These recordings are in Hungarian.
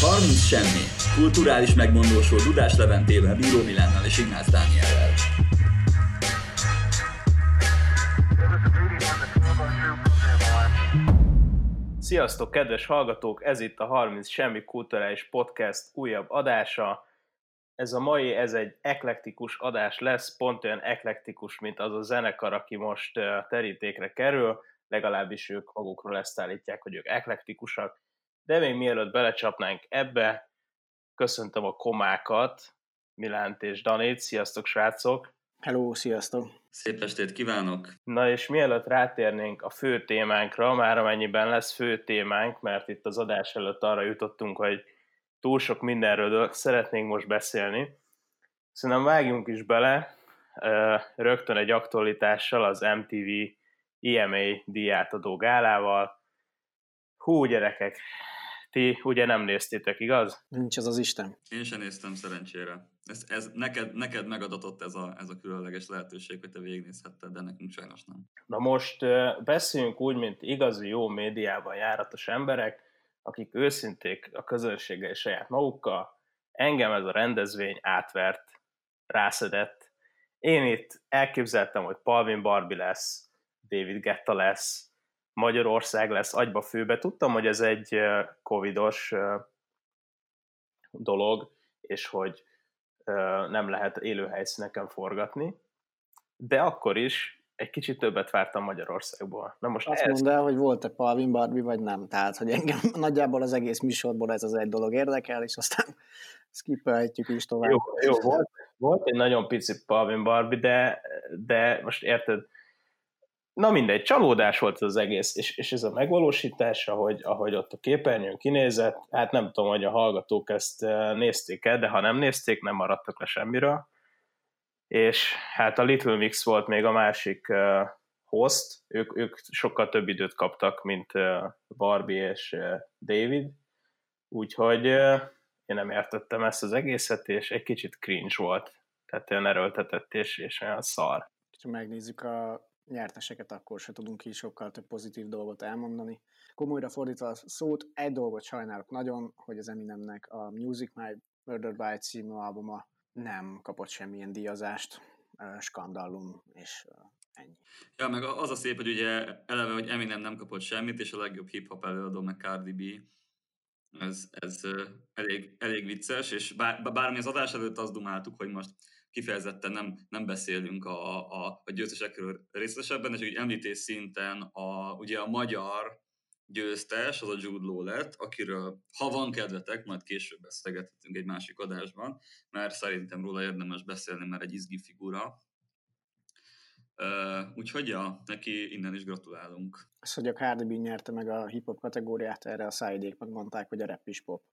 30 semmi. Kulturális megmondósról Dudás Leventével, Bíró Milánnal és Ignác Dániellel. Sziasztok, kedves hallgatók! Ez itt a 30 Semmi Kulturális Podcast újabb adása. Ez a mai, ez egy eklektikus adás lesz, pont olyan eklektikus, mint az a zenekar, aki most terítékre kerül, legalábbis ők magukról ezt állítják, hogy ők eklektikusak. De még mielőtt belecsapnánk ebbe, köszöntöm a komákat, Milánt és Danét. Sziasztok, srácok! Hello, sziasztok! Szép estét kívánok! Na és mielőtt rátérnénk a fő témánkra, már amennyiben lesz fő témánk, mert itt az adás előtt arra jutottunk, hogy túl sok mindenről szeretnénk most beszélni. Szerintem vágjunk is bele, rögtön egy aktualitással, az MTV EMA díjátadó gálával. Hú, gyerekek, ti ugye nem néztétek, igaz? Nincs az az Isten. Én sem néztem szerencsére. Ez, ez neked, neked megadatott ez a, ez a különleges lehetőség, hogy te végignézhetted, de nekünk sajnos nem. Na most beszéljünk úgy, mint igazi jó médiában járatos emberek, akik őszinték a közönséggel és saját magukkal. Engem ez a rendezvény átvert, rászedett. Én itt elképzeltem, hogy Palvin Barbie lesz, David Getta lesz, Magyarország lesz agyba főbe. Tudtam, hogy ez egy covidos dolog, és hogy nem lehet élő helyszíneken forgatni, de akkor is egy kicsit többet vártam Magyarországból. Na most Azt ez... mondd el, hogy volt-e Palvin Barbie, vagy nem. Tehát, hogy engem nagyjából az egész műsorból ez az egy dolog érdekel, és aztán skippelhetjük is tovább. Jó, jó volt, volt egy nagyon pici Palvin Barbie, de, de most érted, Na mindegy, csalódás volt az egész, és, és ez a megvalósítás, ahogy, ahogy ott a képernyőn kinézett, hát nem tudom, hogy a hallgatók ezt eh, nézték el, de ha nem nézték, nem maradtak le semmiről. És hát a Little Mix volt még a másik uh, host, ők, ők sokkal több időt kaptak, mint uh, Barbie és uh, David, úgyhogy uh, én nem értettem ezt az egészet, és egy kicsit cringe volt, tehát olyan erőltetett és, és olyan szar. Ha megnézzük a nyerteseket, akkor se tudunk így sokkal több pozitív dolgot elmondani. Komolyra fordítva a szót, egy dolgot sajnálok nagyon, hogy az Eminemnek a Music My Murdered by című albuma nem kapott semmilyen díjazást, skandalum, és ennyi. Ja, meg az a szép, hogy ugye eleve, hogy Eminem nem kapott semmit, és a legjobb hip-hop előadó meg Cardi B. Ez, ez elég, elég vicces, és bár, bármi az adás előtt azt dumáltuk, hogy most kifejezetten nem, nem beszélünk a, a, a győztesekről részletesebben, és úgy említés szinten a, ugye a magyar győztes, az a Jude Law lett, akiről ha van kedvetek, majd később beszélgethetünk egy másik adásban, mert szerintem róla érdemes beszélni, mert egy izgi figura. Uh, úgyhogy ja, neki innen is gratulálunk. Az, hogy a Cardi B nyerte meg a hip-hop kategóriát, erre a szájdék megmondták, hogy a rap is pop.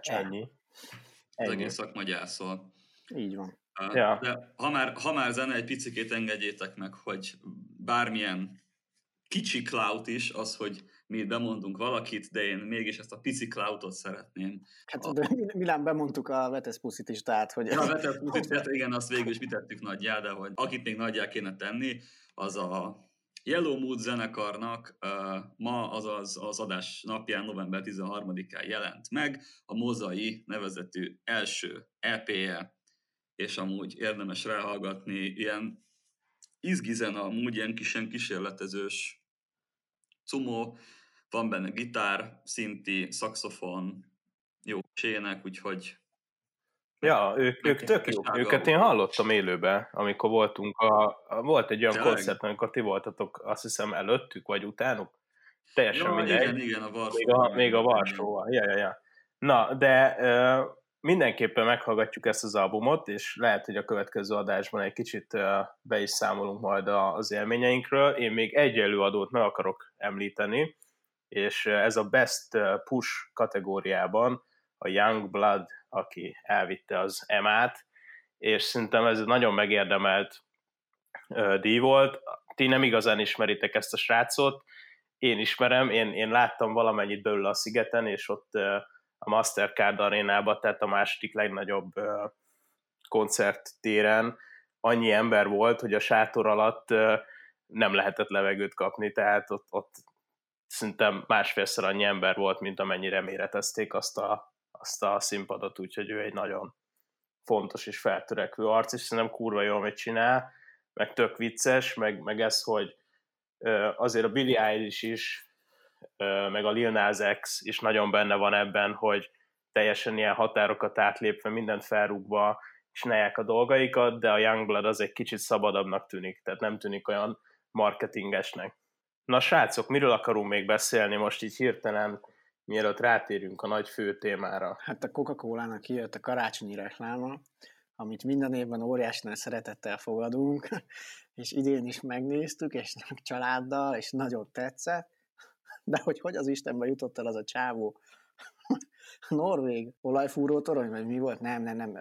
Ennyi. Az egész szakma gyászol. Így van. Ja. De ha már, ha már zene, egy picikét engedjétek meg, hogy bármilyen kicsi cloud is, az, hogy mi itt bemondunk valakit, de én mégis ezt a pici cloudot szeretném. Hát a... de Milán bemondtuk a Veteszpuszit is, tehát hogy... Ja, a Veteszpuszit, igen, azt végül is mi tettük nagyjá, de hogy akit még nagyjá kéne tenni, az a Yellow Mood zenekarnak uh, ma, azaz az adás napján, november 13-án jelent meg a Mozai nevezetű első EP-je, és amúgy érdemes ráhallgatni, ilyen izgizen amúgy ilyen kis kísérletezős cumó, van benne gitár, szinti, szaxofon, jó sének, úgyhogy Ja, ők, ők tök jó. Őket én hallottam élőben, amikor voltunk. A, a, volt egy olyan Tényleg? koncert, amikor ti voltatok, azt hiszem előttük, vagy utánuk. Teljesen ja, mindegy. Igen, igen, a Varsóval. Még a, még a Varsóval. Ja, ja, ja. Na, de uh, mindenképpen meghallgatjuk ezt az albumot, és lehet, hogy a következő adásban egy kicsit be is számolunk majd az élményeinkről. Én még egy előadót meg akarok említeni, és ez a Best Push kategóriában a Young Blood, aki elvitte az emát, és szerintem ez nagyon megérdemelt díj volt. Ti nem igazán ismeritek ezt a srácot, én ismerem, én, én láttam valamennyit belőle a szigeten, és ott a Mastercard arénába, tehát a második legnagyobb koncerttéren. Annyi ember volt, hogy a sátor alatt nem lehetett levegőt kapni, tehát ott, ott szinte másfélszer annyi ember volt, mint amennyire méretezték azt a, azt a színpadot, úgyhogy ő egy nagyon fontos és feltörekvő arc, és szerintem kurva jól mit csinál, meg tök vicces, meg, meg ez, hogy azért a Billy Eilish is, meg a Lil Nas X is nagyon benne van ebben, hogy teljesen ilyen határokat átlépve, mindent felrúgva csinálják a dolgaikat, de a Youngblood az egy kicsit szabadabbnak tűnik, tehát nem tűnik olyan marketingesnek. Na srácok, miről akarunk még beszélni most így hirtelen, mielőtt rátérünk a nagy fő témára? Hát a Coca-Cola-nak kijött a karácsonyi rekláma, amit minden évben óriásnál szeretettel fogadunk, és idén is megnéztük, és családdal, és nagyon tetszett, de hogy hogy az Istenbe jutott el az a csávó Norvég olajfúró torony, vagy mi volt? Nem, nem, nem,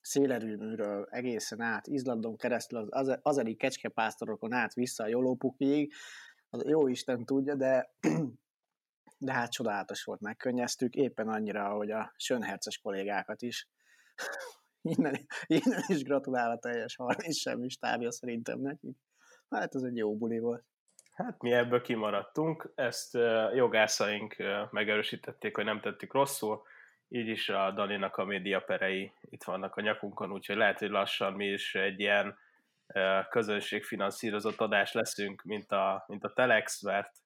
szélerőműről egészen át, Izlandon keresztül, az azeri kecskepásztorokon át vissza a Jolópukig, az jó Isten tudja, de, de hát csodálatos volt, megkönnyeztük, éppen annyira, hogy a Sönherces kollégákat is. Innen, innen is gratulál a teljes 30 semmi stábja szerintem nekik. Hát ez egy jó buli volt. Hát mi ebből kimaradtunk, ezt jogászaink megerősítették, hogy nem tettük rosszul, így is a Daninak a médiaperei itt vannak a nyakunkon, úgyhogy lehet, hogy lassan mi is egy ilyen közönségfinanszírozott adás leszünk, mint a, mint a Telex, mert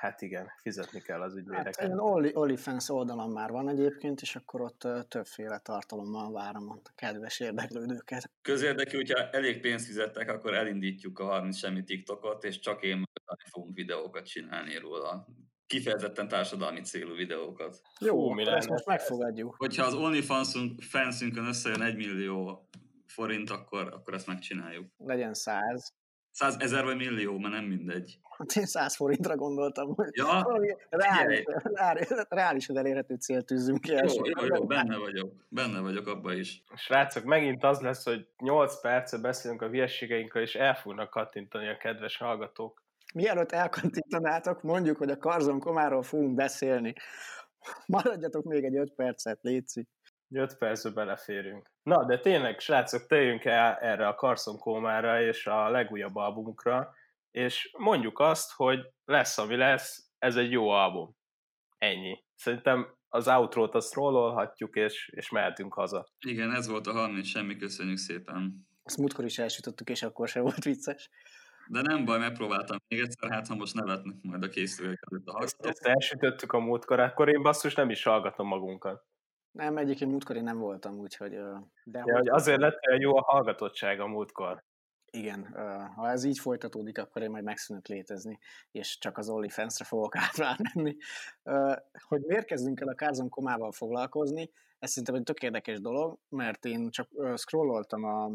hát igen, fizetni kell az ügyvédeket. Hát, Oli, OnlyFans oldalon már van egyébként, és akkor ott többféle tartalommal várom a kedves érdeklődőket. Közérdekű, hogyha elég pénzt fizettek, akkor elindítjuk a 30 semmi TikTokot, és csak én fogunk videókat csinálni róla kifejezetten társadalmi célú videókat. Jó, mi ezt most megfogadjuk. Hogyha az OnlyFans-ünk fanszünkön összejön egy millió forint, akkor, akkor ezt megcsináljuk. Legyen száz. Száz ezer vagy millió, mert nem mindegy. Hát én száz forintra gondoltam, hogy ja? reális, reális, reálisan elérhető célt tűzünk ki. Jó, jó, jó, benne vagyok. Benne vagyok abba is. Srácok, megint az lesz, hogy 8 perce beszélünk a hülyeségeinkről, és el fognak kattintani a kedves hallgatók mielőtt elkantítanátok, mondjuk, hogy a Karzon Komáról fogunk beszélni. Maradjatok még egy öt percet, Léci. 5 percbe beleférünk. Na, de tényleg, srácok, tegyünk el erre a Carson Kómára és a legújabb albumukra, és mondjuk azt, hogy lesz, ami lesz, ez egy jó album. Ennyi. Szerintem az outro-t azt rollolhatjuk, és, és mehetünk haza. Igen, ez volt a 30, semmi, köszönjük szépen. Azt múltkor is elsütöttük, és akkor se volt vicces. De nem baj, megpróbáltam még egyszer, hát ha most nevetnek majd a készülők előtt a hallgatók. Ezt elsütöttük a múltkor, akkor én basszus nem is hallgatom magunkat. Nem, egyébként múltkor én nem voltam, úgyhogy... De ja, hogy azért lett olyan jó a hallgatottság a múltkor. Igen, ha ez így folytatódik, akkor én majd megszűnök létezni, és csak az OnlyFans-re fogok átrámenni. Hogy miért kezdünk el a Kárzon komával foglalkozni, ez szerintem egy tök érdekes dolog, mert én csak scrolloltam a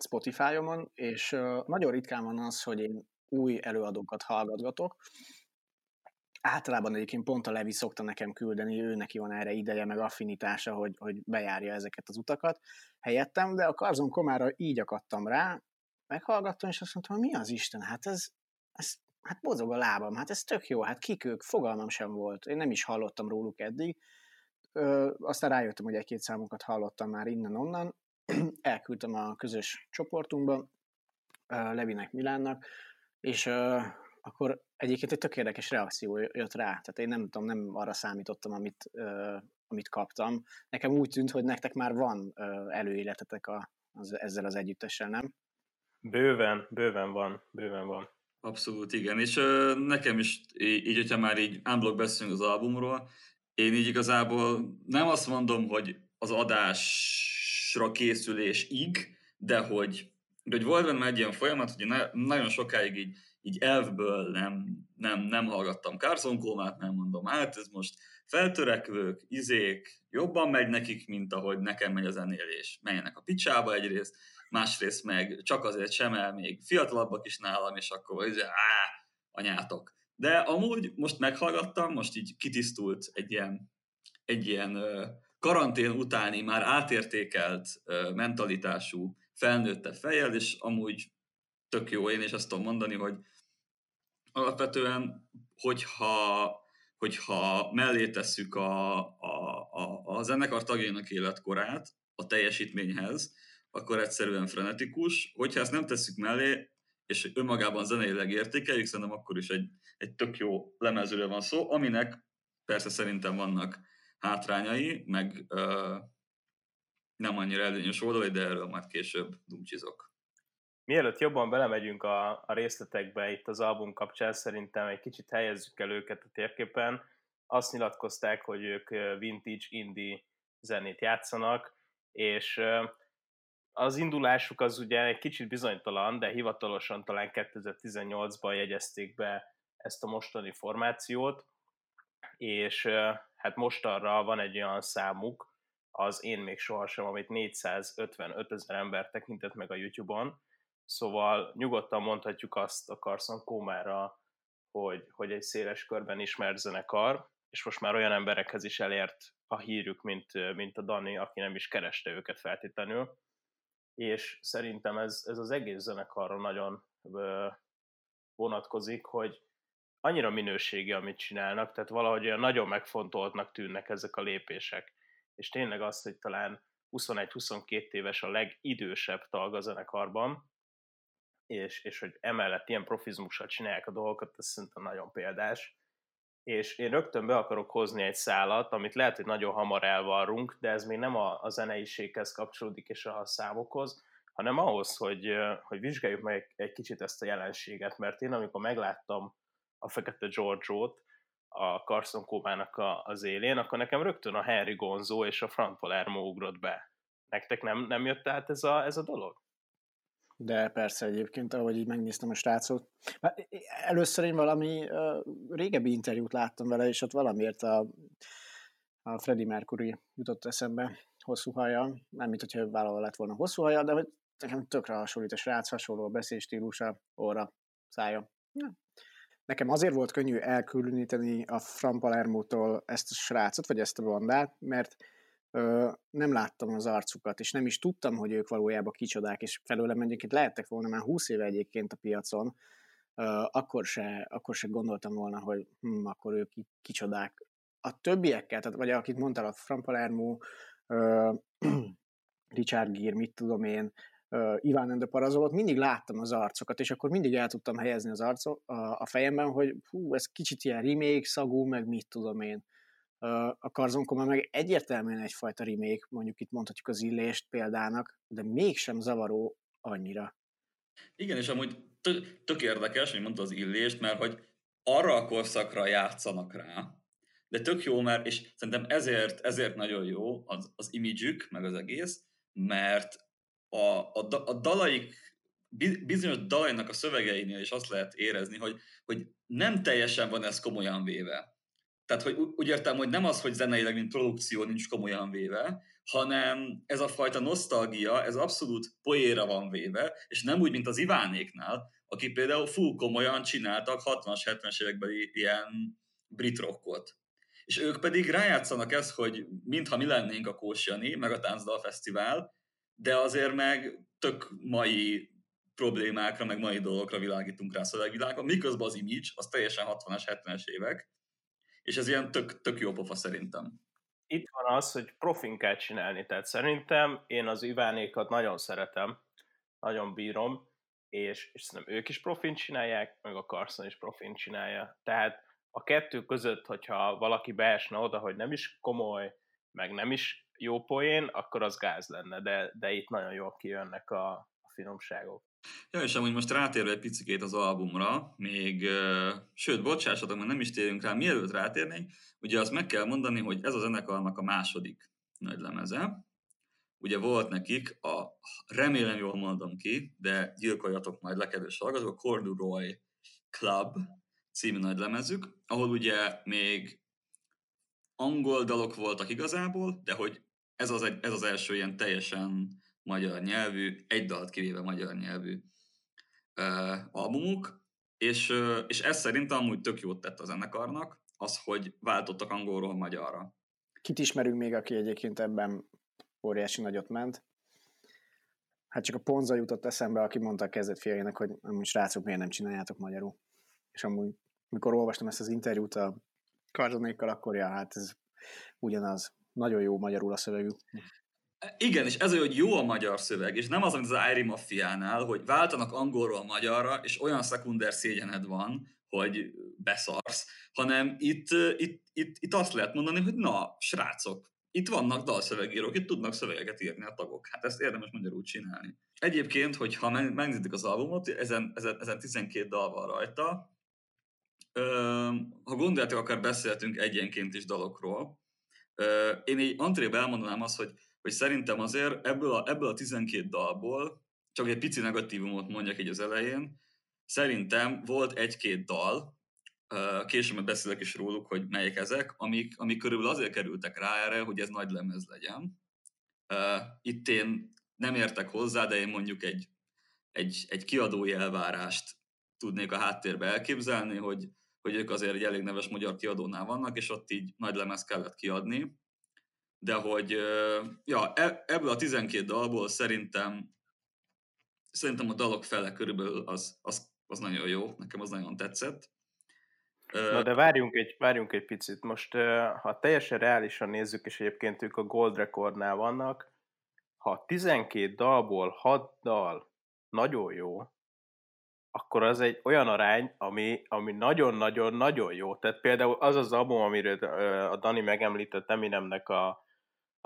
Spotify-omon, és nagyon ritkán van az, hogy én új előadókat hallgatgatok. Általában egyébként pont a Levi szokta nekem küldeni, ő neki van erre ideje, meg affinitása, hogy, hogy bejárja ezeket az utakat helyettem, de a Karzon Komára így akadtam rá, meghallgattam, és azt mondtam, mi az Isten, hát ez, ez hát mozog a lábam, hát ez tök jó, hát kik ők, fogalmam sem volt, én nem is hallottam róluk eddig, Ö, aztán rájöttem, hogy egy-két számokat hallottam már innen-onnan, elküldtem a közös csoportunkba, Levinek, Milánnak, és akkor egyébként egy tök érdekes reakció jött rá. Tehát én nem tudom, nem arra számítottam, amit, amit kaptam. Nekem úgy tűnt, hogy nektek már van előéletetek a, az, ezzel az együttessel, nem? Bőven, bőven van, bőven van. Abszolút, igen. És ö, nekem is, így, hogyha már így unblock beszélünk az albumról, én így igazából nem azt mondom, hogy az adás adásra készülésig, de hogy, de hogy volt benne egy ilyen folyamat, hogy ne, nagyon sokáig így, így elvből nem, nem, nem hallgattam Carson Kómát, nem mondom, hát ez most feltörekvők, izék, jobban megy nekik, mint ahogy nekem megy a zenélés. Menjenek a picsába egyrészt, másrészt meg csak azért sem el, még fiatalabbak is nálam, és akkor izé, á, anyátok. De amúgy most meghallgattam, most így kitisztult egy ilyen, egy ilyen karantén utáni már átértékelt mentalitású felnőtte fejjel, és amúgy tök jó én, és azt tudom mondani, hogy alapvetően, hogyha, hogyha mellé tesszük a, a, a, a zenekar tagjainak életkorát a teljesítményhez, akkor egyszerűen frenetikus. Hogyha ezt nem tesszük mellé, és önmagában zeneileg értékeljük, szerintem akkor is egy, egy tök jó lemezről van szó, aminek persze szerintem vannak hátrányai, meg ö, nem annyira előnyös oldalai, de erről majd később dumcsizok. Mielőtt jobban belemegyünk a, a részletekbe itt az album kapcsán, szerintem egy kicsit helyezzük el őket a térképen. Azt nyilatkozták, hogy ők vintage indie zenét játszanak, és az indulásuk az ugye egy kicsit bizonytalan, de hivatalosan talán 2018-ban jegyezték be ezt a mostani formációt, és hát mostanra van egy olyan számuk, az Én még sohasem, amit 455 ezer ember tekintett meg a YouTube-on, szóval nyugodtan mondhatjuk azt a Carson Kómára, hogy, hogy egy széles körben ismert zenekar, és most már olyan emberekhez is elért a hírük, mint, mint a Dani, aki nem is kereste őket feltétlenül, és szerintem ez, ez az egész zenekarra nagyon vonatkozik, hogy annyira minőségi, amit csinálnak, tehát valahogy olyan nagyon megfontoltnak tűnnek ezek a lépések. És tényleg az, hogy talán 21-22 éves a legidősebb tag a zenekarban, és, és hogy emellett ilyen profizmussal csinálják a dolgokat, ez szerintem nagyon példás. És én rögtön be akarok hozni egy szálat, amit lehet, hogy nagyon hamar elvarrunk, de ez még nem a, a zeneiséghez kapcsolódik és a számokhoz, hanem ahhoz, hogy, hogy vizsgáljuk meg egy, kicsit ezt a jelenséget, mert én amikor megláttam a Fekete George-ot a Carson Kómának a, az élén, akkor nekem rögtön a Henry Gonzo és a Frank Palermo ugrott be. Nektek nem, nem jött át ez a, ez a dolog? De persze egyébként, ahogy így megnéztem a srácot. Először én valami régebbi interjút láttam vele, és ott valamiért a, a Freddie Mercury jutott eszembe hosszú haja. Nem, mint hogyha vállalva lett volna hosszú haja, de hogy nekem tökre hasonlít a srác, hasonló a beszélstílusa, óra, szája. Ja. Nekem azért volt könnyű elkülöníteni a Fran Palermo-tól ezt a srácot, vagy ezt a bandát, mert nem láttam az arcukat, és nem is tudtam, hogy ők valójában kicsodák, és felőlem egyébként lehettek volna már 20 éve egyébként a piacon, akkor, se, akkor se gondoltam volna, hogy hm, akkor ők kicsodák. A többiekkel, tehát, vagy akit mondtál, a Fran Palermo, Richard Gere, mit tudom én, Iván and Parazolot, mindig láttam az arcokat, és akkor mindig el tudtam helyezni az arcot a, a fejemben, hogy hú, ez kicsit ilyen remake szagú, meg mit tudom én. A Karzonkoma meg egyértelműen egyfajta remake, mondjuk itt mondhatjuk az illést példának, de mégsem zavaró annyira. Igen, és amúgy tök érdekes, hogy mondta az illést, mert hogy arra a korszakra játszanak rá, de tök jó, mert, és szerintem ezért, ezért nagyon jó az, az imidzsük, meg az egész, mert a, a, a dalaik, bizonyos dalainak a szövegeinél is azt lehet érezni, hogy, hogy nem teljesen van ez komolyan véve. Tehát, hogy úgy értem, hogy nem az, hogy zeneileg, mint produkció nincs komolyan véve, hanem ez a fajta nosztalgia, ez abszolút poéra van véve, és nem úgy, mint az Ivánéknál, aki például full komolyan csináltak 60-as, 70-es évekbeli ilyen brit rockot. És ők pedig rájátszanak ezt, hogy mintha mi lennénk a Kósjani, meg a Táncdal Fesztivál, de azért meg tök mai problémákra, meg mai dolgokra világítunk rá szövegvilágon, miközben az image az teljesen 60-as, 70-es évek, és ez ilyen tök, tök jó pofa szerintem. Itt van az, hogy profin kell csinálni, tehát szerintem én az Ivánékat nagyon szeretem, nagyon bírom, és, és szerintem ők is profin csinálják, meg a Carson is profin csinálja. Tehát a kettő között, hogyha valaki beesne oda, hogy nem is komoly, meg nem is jó poén, akkor az gáz lenne, de, de itt nagyon jól kijönnek a, a finomságok. Ja, és amúgy most rátérve egy picit az albumra, még, sőt, bocsássatok, mert nem is térünk rá, mielőtt rátérnénk, ugye azt meg kell mondani, hogy ez a zenekarnak a második nagy lemeze. Ugye volt nekik a, remélem jól mondom ki, de gyilkoljatok majd le, kedves a Corduroy Club című nagy lemezük, ahol ugye még angol dalok voltak igazából, de hogy ez az, egy, ez az első ilyen teljesen magyar nyelvű, egy dalt kivéve magyar nyelvű uh, albumuk, és, uh, és ez szerintem amúgy tök jót tett a zenekarnak, az, hogy váltottak angolról magyarra. Kit ismerünk még, aki egyébként ebben óriási nagyot ment? Hát csak a Ponza jutott eszembe, aki mondta a kezdet fiainak, hogy amúgy srácok, miért nem csináljátok magyarul. És amúgy, mikor olvastam ezt az interjút a Kardonékkal, akkor ja, hát ez ugyanaz. Nagyon jó magyarul a szövegük. Igen, és ez olyan, hogy jó a magyar szöveg, és nem az, mint az Airi Mafiánál, hogy váltanak angolról magyarra, és olyan szekunder szégyened van, hogy beszarsz, hanem itt, itt, itt, itt azt lehet mondani, hogy na, srácok, itt vannak dalszövegírók, itt tudnak szövegeket írni a tagok. Hát ezt érdemes magyarul csinálni. Egyébként, hogyha megnézitek az albumot, ezen, ezen, ezen 12 dal van rajta, ha gondoljátok, akár beszéltünk egyenként is dalokról. Én így antrébe elmondanám azt, hogy, hogy szerintem azért ebből a, ebből a 12 dalból, csak egy pici negatívumot mondjak így az elején, szerintem volt egy-két dal, később beszélek is róluk, hogy melyek ezek, amik, amik körülbelül azért kerültek rá erre, hogy ez nagy lemez legyen. Itt én nem értek hozzá, de én mondjuk egy, egy, egy kiadói elvárást tudnék a háttérbe elképzelni, hogy, hogy ők azért egy elég neves magyar kiadónál vannak, és ott így nagy lemez kellett kiadni. De hogy ja, e, ebből a 12 dalból szerintem szerintem a dalok fele körülbelül az, az, az nagyon jó, nekem az nagyon tetszett. Na de várjunk egy, várjunk egy picit. Most, ha teljesen reálisan nézzük, és egyébként ők a Gold Recordnál vannak, ha 12 dalból 6 dal nagyon jó, akkor az egy olyan arány, ami, ami nagyon-nagyon-nagyon jó. Tehát például az az album, amiről a Dani megemlített Eminemnek a,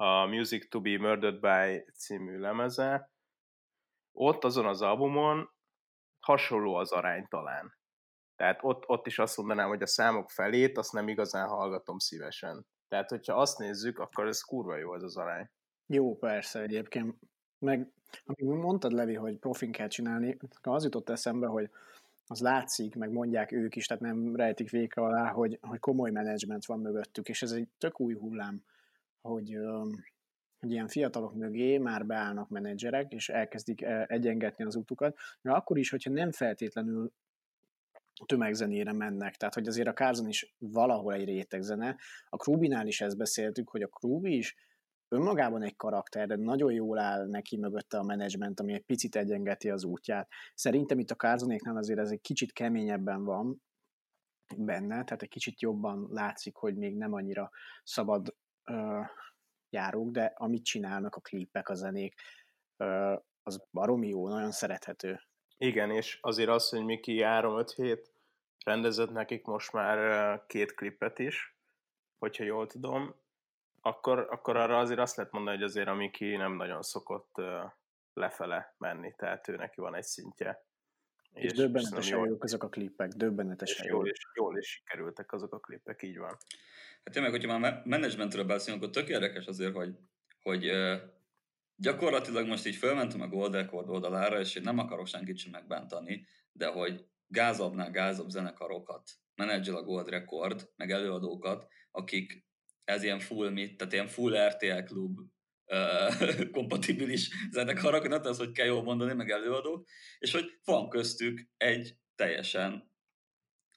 a Music to be Murdered by című lemeze, ott azon az albumon hasonló az arány talán. Tehát ott, ott is azt mondanám, hogy a számok felét azt nem igazán hallgatom szívesen. Tehát, hogyha azt nézzük, akkor ez kurva jó ez az arány. Jó, persze egyébként. Meg, amit mondtad, Levi, hogy profin kell csinálni, az jutott eszembe, hogy az látszik, meg mondják ők is, tehát nem rejtik véka alá, hogy, hogy komoly menedzsment van mögöttük, és ez egy tök új hullám, hogy, hogy ilyen fiatalok mögé már beállnak menedzserek, és elkezdik egyengetni az utukat, de akkor is, hogyha nem feltétlenül tömegzenére mennek, tehát hogy azért a Kárzon is valahol egy rétegzene. A Krúbinál is ezt beszéltük, hogy a Krúbi is önmagában egy karakter, de nagyon jól áll neki mögötte a menedzsment, ami egy picit egyengeti az útját. Szerintem itt a Kárzonéknál azért ez egy kicsit keményebben van benne, tehát egy kicsit jobban látszik, hogy még nem annyira szabad uh, járók, de amit csinálnak a klipek, a zenék, az baromi jó, nagyon szerethető. Igen, és azért az, hogy Miki 3-5 hét rendezett nekik most már két klipet is, hogyha jól tudom, akkor, akkor arra azért azt lehet mondani, hogy azért a Miki nem nagyon szokott lefele menni, tehát ő neki van egy szintje. És, és döbbenetesen jók azok a klipek, döbbenetesen jól. Jól is, jól is sikerültek azok a klipek, így van. Hát tényleg, hogyha már menedzsmentről beszélünk, akkor tök érdekes azért, hogy, hogy gyakorlatilag most így fölmentem a Gold Record oldalára, és én nem akarok senkit sem megbántani, de hogy gázabbnál gázabb zenekarokat menedzsel a Gold Record, meg előadókat, akik ez ilyen full mit, tehát ilyen full RTL klub uh, kompatibilis zenekarok, nem az, hogy kell jól mondani, meg előadók, és hogy van köztük egy teljesen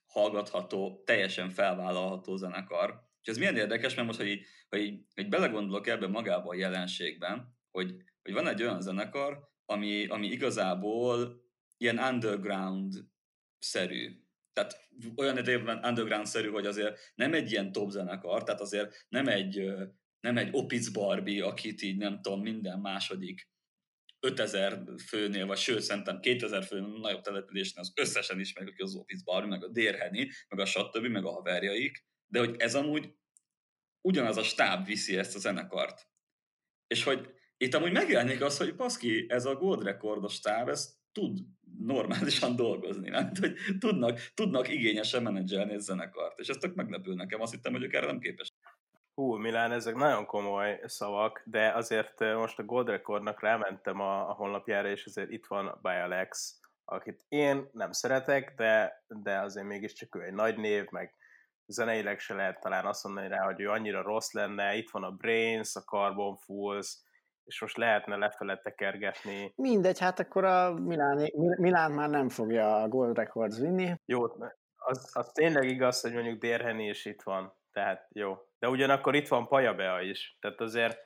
hallgatható, teljesen felvállalható zenekar. És ez milyen érdekes, mert most, hogy hogy így, hogy belegondolok ebben magába a jelenségben, hogy, hogy van egy olyan zenekar, ami, ami igazából ilyen underground-szerű. Tehát olyan időben underground-szerű, hogy azért nem egy ilyen top zenekar, tehát azért nem egy, nem egy Opic Barbie, akit így nem tudom, minden második 5000 főnél, vagy sőt, szerintem 2000 fő nagyobb településnél az összesen ismerik, az Opic Barbie, meg a Dérheni, meg a stb., meg a haverjaik, de hogy ez amúgy ugyanaz a stáb viszi ezt a zenekart. És hogy itt amúgy megjelenik az, hogy baszki, ez a gold rekordos táv, ez tud normálisan dolgozni, nem? Hogy tudnak, tudnak igényesen menedzselni egy zenekart, és ez tök meglepő nekem, azt hittem, hogy ők erre nem képes. Hú, Milán, ezek nagyon komoly szavak, de azért most a Gold Recordnak rámentem a, a honlapjára, és azért itt van By Alex, akit én nem szeretek, de, de azért mégiscsak ő egy nagy név, meg zeneileg se lehet talán azt mondani rá, hogy ő annyira rossz lenne. Itt van a Brains, a Carbon Fools, és most lehetne lefele tekergetni. Mindegy, hát akkor a Milán, Milán már nem fogja a Gold Records vinni. Jó, az, az tényleg igaz, hogy mondjuk Dérheni is itt van, tehát jó. De ugyanakkor itt van Pajabea is, tehát azért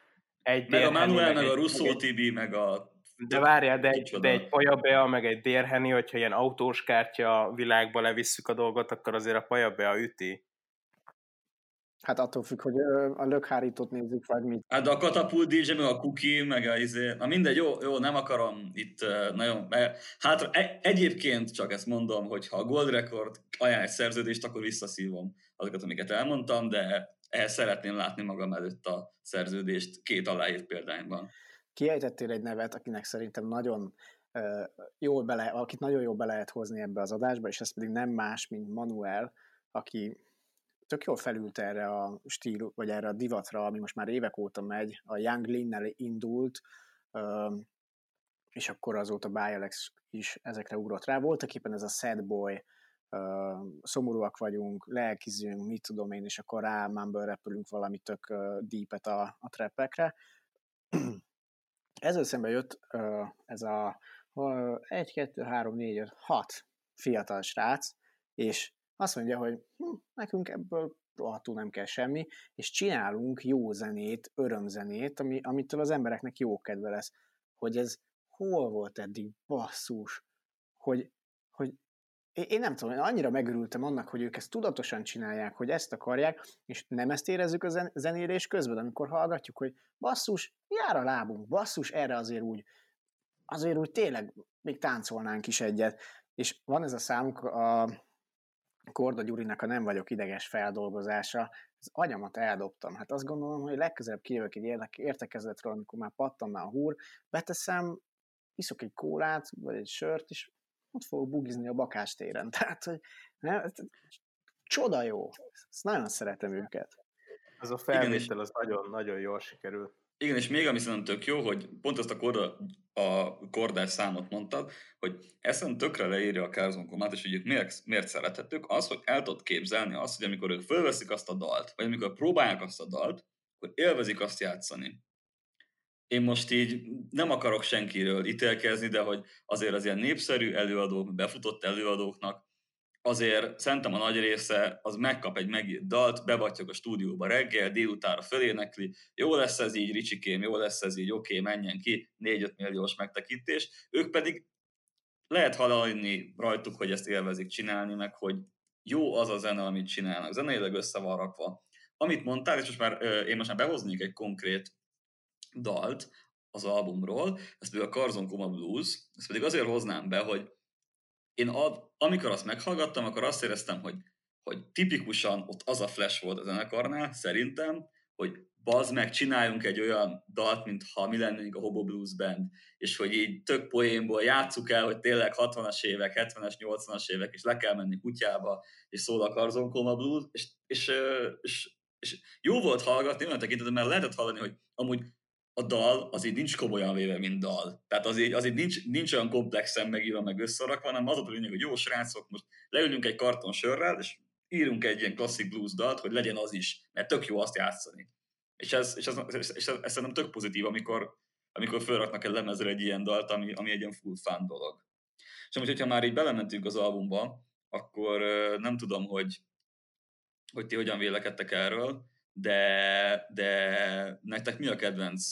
egy Meg a Manuel, meg, meg a Russo. Tibi, meg a... De várjál, de egy, de egy Pajabea, meg egy Dérheni, hogyha ilyen autós kártya világba levisszük a dolgot, akkor azért a Pajabea üti. Hát attól függ, hogy a lökhárítót nézzük, vagy mit. Hát a katapult DJ, meg a cookie, meg a izé, na mindegy, jó, jó, nem akarom itt nagyon, hát egyébként csak ezt mondom, hogy ha a Gold Record ajánl egy szerződést, akkor visszaszívom azokat, amiket elmondtam, de ehhez szeretném látni magam előtt a szerződést két aláírt példányban. Kiejtettél egy nevet, akinek szerintem nagyon uh, jól bele, akit nagyon jól be lehet hozni ebbe az adásba, és ez pedig nem más, mint Manuel, aki tök jól felült erre a stíl, vagy erre a divatra, ami most már évek óta megy, a Young Linnel indult, és akkor azóta Bialex is ezekre ugrott rá. Voltak éppen ez a sad boy, szomorúak vagyunk, lelkizünk, mit tudom én, és akkor mumble repülünk valami tök deepet a, a treppekre. Ezzel szemben jött ez a 1, 2, 3, 4, 5, 6 fiatal srác, és azt mondja, hogy hm, nekünk ebből rohadtul nem kell semmi, és csinálunk jó zenét, örömzenét, ami, amitől az embereknek jó kedve lesz. Hogy ez hol volt eddig basszus, hogy, hogy én nem tudom, én annyira megörültem annak, hogy ők ezt tudatosan csinálják, hogy ezt akarják, és nem ezt érezzük a zenélés közben, amikor hallgatjuk, hogy basszus, jár a lábunk, basszus, erre azért úgy, azért úgy tényleg még táncolnánk is egyet. És van ez a számuk, a Korda Gyurinak a Nem vagyok ideges feldolgozása, az agyamat eldobtam. Hát azt gondolom, hogy legközelebb kijövök egy értekezletről, amikor már pattanna a húr, beteszem, iszok egy kólát, vagy egy sört, és ott fogok bugizni a bakástéren. Tehát, hogy ne, csoda jó. Ezt nagyon szeretem őket. Ez a felvétel az nagyon-nagyon jól sikerült. Igen, és még ami szerintem tök jó, hogy pont azt a, korda, a kordás számot mondtad, hogy ezen tökre leírja a Carzon Comát, és hogy ők miért, miért szerethetők, az, hogy el tudod képzelni azt, hogy amikor ők fölveszik azt a dalt, vagy amikor próbálják azt a dalt, akkor élvezik azt játszani. Én most így nem akarok senkiről ítélkezni, de hogy azért az ilyen népszerű előadók, befutott előadóknak azért szerintem a nagy része az megkap egy megírt dalt, bevattyog a stúdióba reggel, délutára fölénekli, jó lesz ez így, Ricsikém, jó lesz ez így, oké, menjen ki, 4-5 milliós megtekintés. Ők pedig lehet hallani rajtuk, hogy ezt élvezik csinálni, meg hogy jó az a zene, amit csinálnak. Zeneileg össze van rakva. Amit mondtál, és most már én most már behoznék egy konkrét dalt az albumról, ez pedig a Carzon Coma Blues, ezt pedig azért hoznám be, hogy én ad, amikor azt meghallgattam, akkor azt éreztem, hogy, hogy tipikusan ott az a flash volt a zenekarnál, szerintem, hogy bazd meg, csináljunk egy olyan dalt, mint ha mi lennénk a Hobo Blues Band, és hogy így tök poénból játsszuk el, hogy tényleg 60-as évek, 70-es, 80-as évek, és le kell menni kutyába, és szól a Carzon Coma Blues, és, és, és, és jó volt hallgatni olyan tekintetben, mert lehetett hallani, hogy amúgy a dal az így nincs komolyan véve, mint dal. Tehát az így, az így nincs, nincs olyan komplexen megírva, meg összerakva, hanem az a lényeg, hogy jó srácok, most leülünk egy karton sörrel, és írunk egy ilyen klasszik blues dalt, hogy legyen az is, mert tök jó azt játszani. És ez, és ez, és ez, ez szerintem tök pozitív, amikor, amikor felraknak egy lemezre egy ilyen dalt, ami, ami egy ilyen full fan dolog. És most, hogyha már így belementünk az albumba, akkor nem tudom, hogy, hogy ti hogyan vélekedtek erről, de, de nektek mi a kedvenc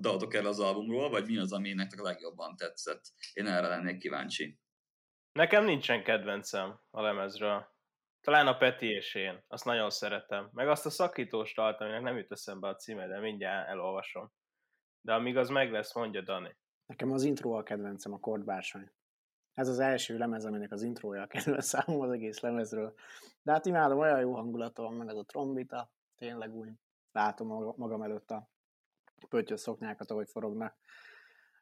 dalotok erre az albumról, vagy mi az, ami nektek a legjobban tetszett? Én erre lennék kíváncsi. Nekem nincsen kedvencem a lemezről. Talán a Peti és én. Azt nagyon szeretem. Meg azt a szakítós dalt, aminek nem jut eszembe a címe, de mindjárt elolvasom. De amíg az meg lesz, mondja Dani. Nekem az intro a kedvencem, a kordbársány. Ez az első lemez, aminek az intrója a kedvenc számom az egész lemezről. De hát imádom, olyan jó hangulata van, meg ez a trombita tényleg úgy látom magam előtt a pöttyös szoknyákat, ahogy forognak.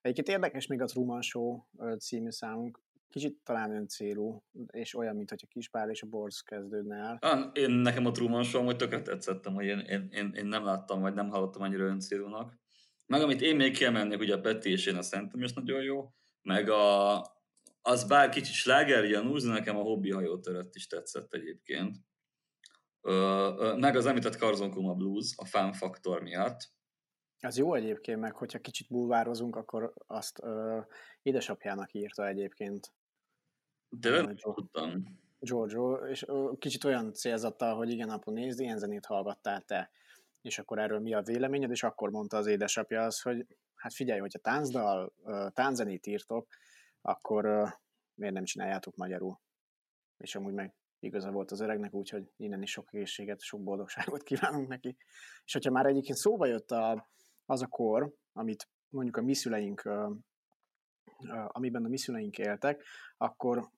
Egyébként érdekes még a Truman Show című számunk, kicsit talán öncélú, és olyan, mint hogyha Kispál és a Borz kezdődne el. Ah, én nekem a Truman Show hogy tökre tetszettem, hogy én, én, én, én, nem láttam, vagy nem hallottam annyira öncélúnak. Meg amit én még kiemelnék, ugye a Peti és én a Szentem is nagyon jó, meg a, az bár kicsit sláger, Janúz, nekem a hobbi hajótörött is tetszett egyébként meg az említett Carzon Kuma Blues a fan faktor miatt. Az jó egyébként, meg hogyha kicsit bulvározunk, akkor azt ö, édesapjának írta egyébként. De nem tudtam. Giorgio, és ö, kicsit olyan célzattal, hogy igen, apu, nézd, ilyen zenét hallgattál te. És akkor erről mi a véleményed, és akkor mondta az édesapja az, hogy hát figyelj, hogyha táncdal, tánczenét írtok, akkor miért nem csináljátok magyarul? És amúgy meg igaza volt az öregnek, úgyhogy innen is sok egészséget, sok boldogságot kívánunk neki. És hogyha már egyébként szóba jött a, az a kor, amit mondjuk a mi szüleink, amiben a mi szüleink éltek, akkor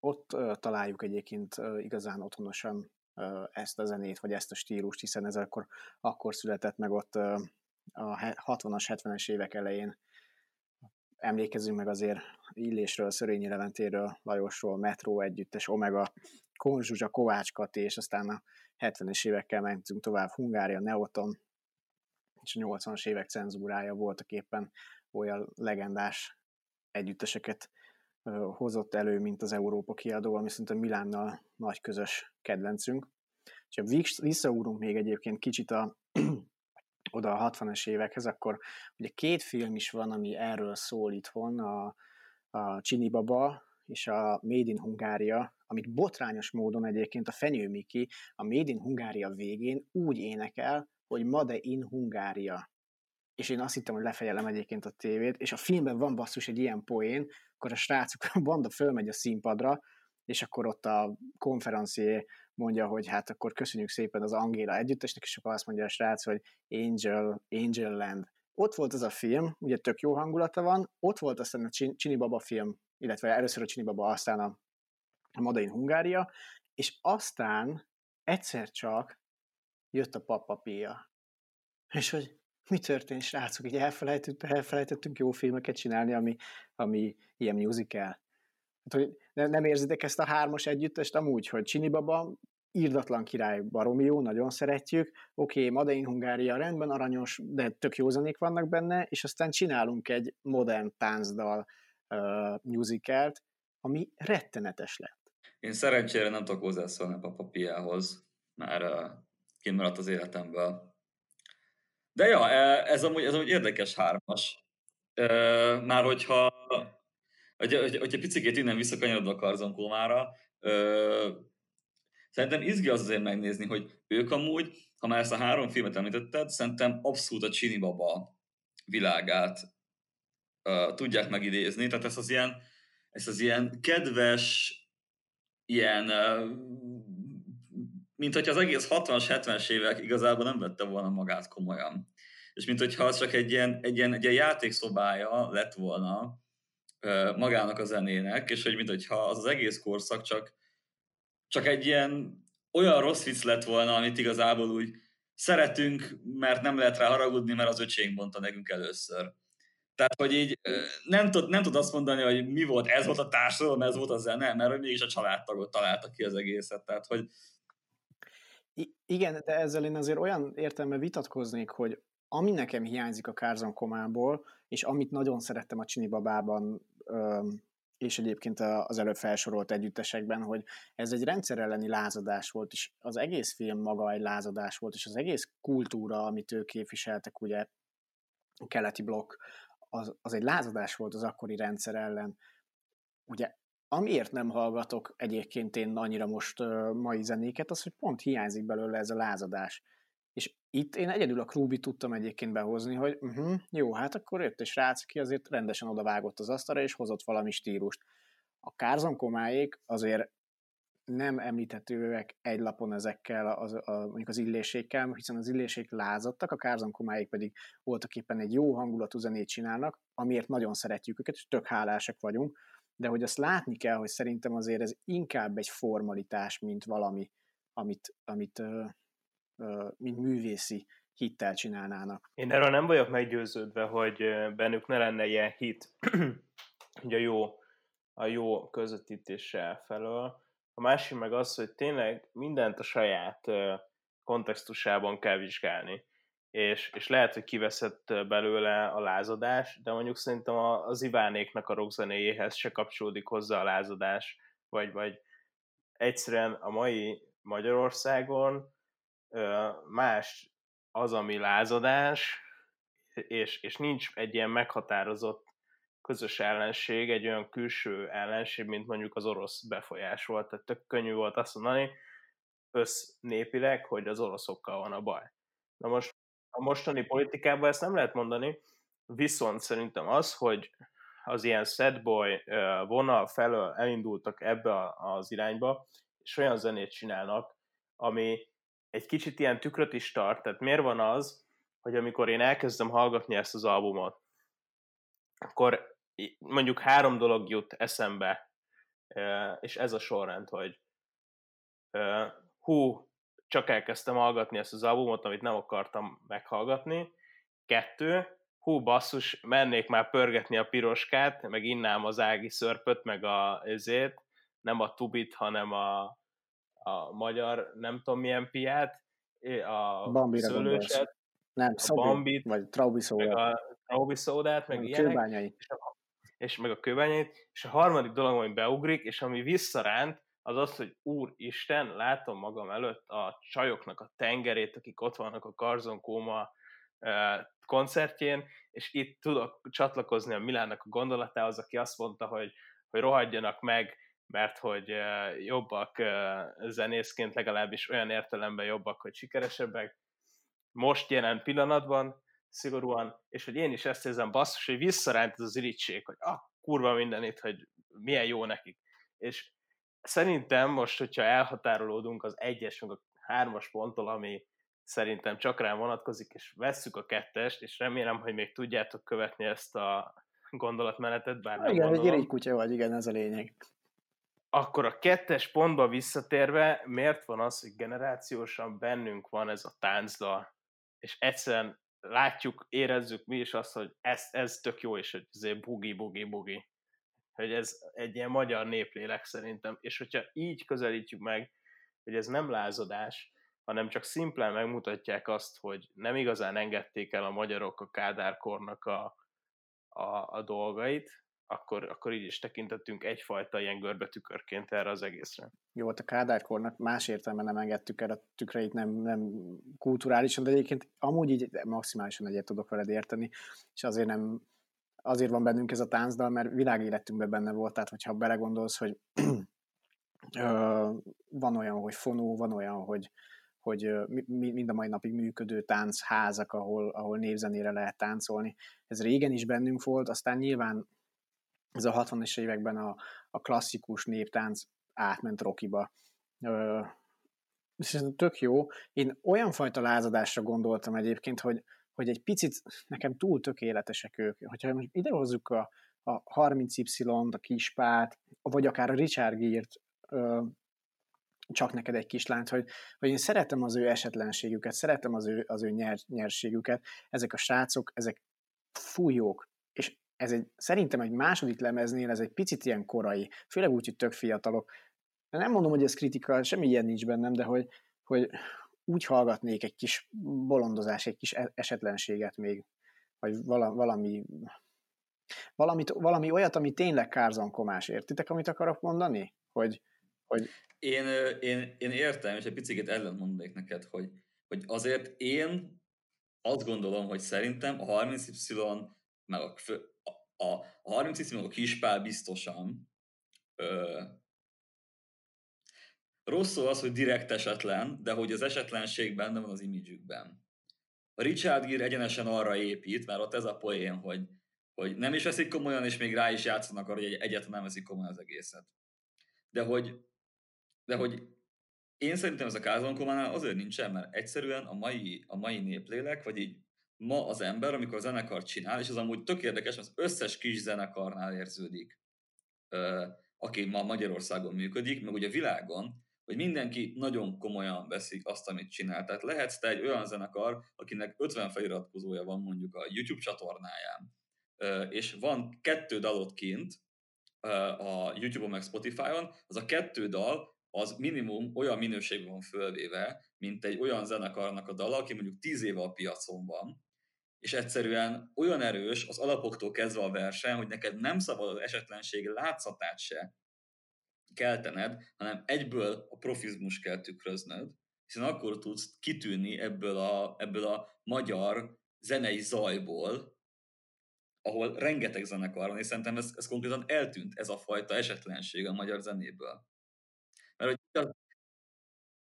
ott találjuk egyébként igazán otthonosan ezt a zenét, vagy ezt a stílust, hiszen ez akkor, akkor született meg ott a 60-as, 70-es évek elején. Emlékezzünk meg azért Illésről, Szörényi Leventéről, Lajosról, Metro együttes, Omega, Konzsuzsa, Kovács Kati, és aztán a 70-es évekkel mentünk tovább, Hungária, Neoton, és a 80-as évek cenzúrája voltak éppen olyan legendás együtteseket hozott elő, mint az Európa kiadó, ami szerintem Milánnal nagy közös kedvencünk. És ha visszaúrunk még egyébként kicsit a, oda a 60-es évekhez, akkor ugye két film is van, ami erről szól itthon, a, a Csini Baba és a Made in Hungária, amit botrányos módon egyébként a Fenyő Miki a Made in Hungária végén úgy énekel, hogy Made in Hungária. És én azt hittem, hogy lefegyelem egyébként a tévét, és a filmben van basszus egy ilyen poén, akkor a srácok, a banda fölmegy a színpadra, és akkor ott a konferencié mondja, hogy hát akkor köszönjük szépen az Angéla együttesnek, és akkor azt mondja a srác, hogy Angel, Angel Land. Ott volt az a film, ugye tök jó hangulata van, ott volt aztán a Csini Baba film, illetve először a Csini Baba, aztán a, Madain Hungária, és aztán egyszer csak jött a papapia. És hogy mi történt, srácok, így elfelejtettünk, elfelejtettünk jó filmeket csinálni, ami, ami ilyen musical. Hát, hogy nem érzitek ezt a hármas együttest amúgy, hogy Csini Baba, írdatlan király, baromi jó, nagyon szeretjük, oké, okay, Made in Hungária rendben, aranyos, de tök jó zenék vannak benne, és aztán csinálunk egy modern táncdal uh, musicalt, ami rettenetes lett. Én szerencsére nem tudok hozzászólni a papapiához, már uh, kimaradt az életemből. De ja, e, ez amúgy, ez amúgy érdekes hármas. Uh, már hogyha hogy, hogy, hogyha picit innen visszakanyarodva a Karzonkómára, szerintem izgi az azért megnézni, hogy ők amúgy, ha már ezt a három filmet említetted, szerintem abszolút a Csini Baba világát uh, tudják megidézni, tehát ez az ilyen, ez az ilyen kedves, ilyen, uh, mint hogyha az egész 60-as, 70-es évek igazából nem vette volna magát komolyan. És mint hogyha az csak egy ilyen, egy ilyen, egy ilyen játékszobája lett volna, magának a zenének, és hogy mintha az az egész korszak csak, csak egy ilyen olyan rossz vicc lett volna, amit igazából úgy szeretünk, mert nem lehet rá haragudni, mert az öcsénk mondta nekünk először. Tehát, hogy így nem tud, nem tud azt mondani, hogy mi volt, ez volt a társadalom, ez volt a zene, mert hogy mégis a családtagot találta ki az egészet. Tehát, hogy... I- igen, de ezzel én azért olyan értelme vitatkoznék, hogy ami nekem hiányzik a Kárzon komából, és amit nagyon szerettem a Csini Babában, és egyébként az előbb felsorolt együttesekben, hogy ez egy rendszer elleni lázadás volt, és az egész film maga egy lázadás volt, és az egész kultúra, amit ők képviseltek, ugye a keleti blokk, az, az egy lázadás volt az akkori rendszer ellen. Ugye amiért nem hallgatok egyébként én annyira most uh, mai zenéket, az, hogy pont hiányzik belőle ez a lázadás. Itt én egyedül a Krúbi tudtam egyébként behozni, hogy uh-huh, jó, hát akkor jött egy srác, ki azért rendesen odavágott az asztalra, és hozott valami stílust. A Kárzon komáék azért nem említhetőek egy lapon ezekkel az, a, mondjuk az illésékkel, hiszen az illésék lázadtak, a Kárzon komáék pedig voltak éppen egy jó hangulatú zenét csinálnak, amiért nagyon szeretjük őket, és tök hálásak vagyunk, de hogy azt látni kell, hogy szerintem azért ez inkább egy formalitás, mint valami, amit, amit mint művészi hittel csinálnának. Én erről nem vagyok meggyőződve, hogy bennük ne lenne ilyen hit, ugye a jó, a jó közvetítéssel felől. A másik meg az, hogy tényleg mindent a saját kontextusában kell vizsgálni. És, és lehet, hogy kiveszett belőle a lázadás, de mondjuk szerintem az Ivánéknak a rockzenéjéhez se kapcsolódik hozzá a lázadás, vagy, vagy egyszerűen a mai Magyarországon más az, ami lázadás, és, és nincs egy ilyen meghatározott közös ellenség, egy olyan külső ellenség, mint mondjuk az orosz befolyás volt. Tehát tök könnyű volt azt mondani, össznépileg, hogy az oroszokkal van a baj. Na most a mostani politikában ezt nem lehet mondani, viszont szerintem az, hogy az ilyen sad boy vonal felől elindultak ebbe az irányba, és olyan zenét csinálnak, ami egy kicsit ilyen tükröt is tart, tehát miért van az, hogy amikor én elkezdem hallgatni ezt az albumot, akkor mondjuk három dolog jut eszembe, és ez a sorrend, hogy hú, csak elkezdtem hallgatni ezt az albumot, amit nem akartam meghallgatni. Kettő, hú, basszus, mennék már pörgetni a piroskát, meg innám az ági szörpöt, meg a ezét, nem a tubit, hanem a, a magyar, nem tudom milyen piát, a Bambira szőlőset, nem, a Bambit, vagy Traubi. Meg a Traubi szódát, meg, meg ilyenek. Kőbányai. És, a, és meg a kőbányait. És a harmadik dolog, ami beugrik, és ami visszaránt, az az, hogy úristen, látom magam előtt a csajoknak a tengerét, akik ott vannak a Garzon Kóma koncertjén, és itt tudok csatlakozni a Milánnak a gondolatához, aki azt mondta, hogy, hogy rohadjanak meg, mert hogy jobbak zenészként, legalábbis olyan értelemben jobbak, hogy sikeresebbek. Most jelen pillanatban, szigorúan, és hogy én is ezt érzem basszus, hogy visszaránt ez az irítség, hogy ah, kurva mindenit, hogy milyen jó nekik. És szerintem most, hogyha elhatárolódunk az egyes, meg a hármas ponttól, ami szerintem csak rám vonatkozik, és vesszük a kettest, és remélem, hogy még tudjátok követni ezt a gondolatmenetet, bár nem Igen, egy kutya vagy, igen, ez a lényeg. Akkor a kettes pontba visszatérve, miért van az, hogy generációsan bennünk van ez a táncdal, és egyszerűen látjuk, érezzük mi is azt, hogy ez, ez tök jó, és hogy azért bugi, bugi, bugi. Hogy ez egy ilyen magyar néplélek szerintem, és hogyha így közelítjük meg, hogy ez nem lázadás, hanem csak szimplán megmutatják azt, hogy nem igazán engedték el a magyarok a kádárkornak a, a, a dolgait, akkor, akkor így is tekintettünk egyfajta ilyen görbetükörként erre az egészre. Jó, a kádárkornak más értelemben nem engedtük el a tükreit, nem, nem kulturálisan, de egyébként amúgy így maximálisan egyet tudok veled érteni, és azért nem azért van bennünk ez a táncdal, mert világéletünkben benne volt, tehát hogyha belegondolsz, hogy van olyan, hogy fonó, van olyan, hogy, hogy mind a mai napig működő táncházak, ahol, ahol névzenére lehet táncolni. Ez régen is bennünk volt, aztán nyilván ez a 60-es években a, a klasszikus néptánc átment rokiba. És ez tök jó. Én olyan fajta lázadásra gondoltam egyébként, hogy, hogy egy picit nekem túl tökéletesek ők. Hogyha most idehozzuk a, a 30Y-t, a kispát, vagy akár a Richard Gírt, csak neked egy kislányt, hogy, hogy én szeretem az ő esetlenségüket, szeretem az ő, az ő nyer, nyerségüket. Ezek a srácok, ezek fújók, ez egy, szerintem egy második lemeznél ez egy picit ilyen korai, főleg úgy, hogy tök fiatalok. Nem mondom, hogy ez kritika, semmi ilyen nincs bennem, de hogy, hogy úgy hallgatnék egy kis bolondozás, egy kis e-, esetlenséget még, vagy valami, valamit, valami olyat, ami tényleg kárzankomás. Értitek, amit akarok mondani? Hogy, hogy... Én, én, én értem, és egy picit ellent mondanék neked, hogy, hogy azért én azt gondolom, hogy szerintem a 30Y meg a, a, a 30Y meg a kispál biztosan ö, Rossz szó az, hogy direkt esetlen, de hogy az esetlenség benne van az imidzsükben. A Richard Gere egyenesen arra épít, mert ott ez a poén, hogy, hogy nem is veszik komolyan, és még rá is játszanak arra, hogy egyáltalán nem veszik komolyan az egészet. De hogy, de hogy én szerintem ez a kázonkománál azért nincsen, mert egyszerűen a mai, a mai néplélek, vagy így ma az ember, amikor a zenekart csinál, és az amúgy tök érdekes, az összes kis zenekarnál érződik, aki ma Magyarországon működik, meg ugye a világon, hogy mindenki nagyon komolyan veszik azt, amit csinál. Tehát lehetsz te egy olyan zenekar, akinek 50 feliratkozója van mondjuk a YouTube csatornáján, és van kettő dalot kint a YouTube-on meg Spotify-on, az a kettő dal az minimum olyan minőségben van fölvéve, mint egy olyan zenekarnak a dala, aki mondjuk 10 éve a piacon van, és egyszerűen olyan erős az alapoktól kezdve a verseny, hogy neked nem szabad az esetlenség látszatát se keltened, hanem egyből a profizmus kell tükröznöd, hiszen akkor tudsz kitűnni ebből a, ebből a magyar zenei zajból, ahol rengeteg zenekar van, és szerintem ez, ez konkrétan eltűnt, ez a fajta esetlenség a magyar zenéből. Mert hogy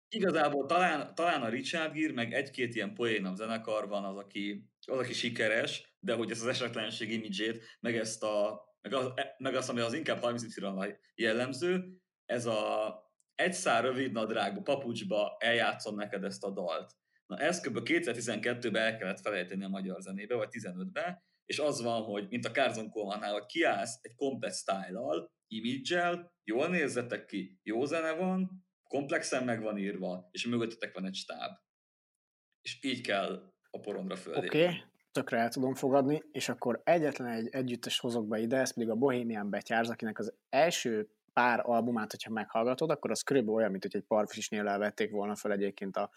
igazából talán, talán a Richard Gere, meg egy-két ilyen poénabb zenekar van az, aki, az, aki sikeres, de hogy ezt az esetlenség imidzsét, meg ezt a meg az, meg az ami az inkább 30 y jellemző, ez a, egy szár rövid nadrágba, papucsba eljátszom neked ezt a dalt. Na ezt kb. 2012-ben el kellett felejteni a magyar zenébe, vagy 15-be, és az van, hogy mint a Carzon Coleman-nál, hogy kiállsz egy komplet style-al, image jól nézzetek ki, jó zene van, komplexen meg van írva, és mögöttetek van egy stáb. És így kell a porondra fölé. Oké, okay, tökre el tudom fogadni, és akkor egyetlen egy együttes hozok be ide, ez pedig a Bohemian Betyárz, akinek az első pár albumát, hogyha meghallgatod, akkor az körülbelül olyan, mint hogy egy parfisnél elvették volna fel egyébként a,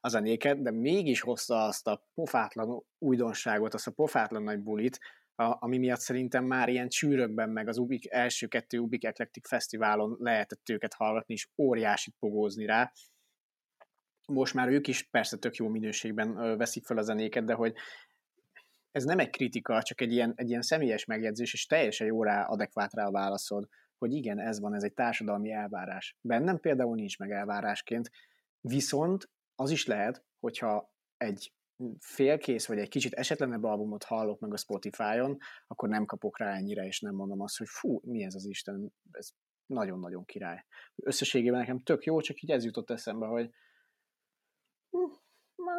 a zenéket, de mégis hozta azt a pofátlan újdonságot, azt a pofátlan nagy bulit, a, ami miatt szerintem már ilyen csűrökben, meg az Ubik, első kettő Ubik Eclectic Fesztiválon lehetett őket hallgatni, és óriásit pogózni rá. Most már ők is persze tök jó minőségben veszik fel a zenéket, de hogy ez nem egy kritika, csak egy ilyen, egy ilyen személyes megjegyzés, és teljesen jó rá, adekvát rá a válaszod, hogy igen, ez van, ez egy társadalmi elvárás. Bennem például nincs meg elvárásként, viszont az is lehet, hogyha egy félkész, vagy egy kicsit esetlenebb albumot hallok meg a Spotify-on, akkor nem kapok rá ennyire, és nem mondom azt, hogy fú, mi ez az Isten, ez nagyon-nagyon király. Összességében nekem tök jó, csak így ez jutott eszembe, hogy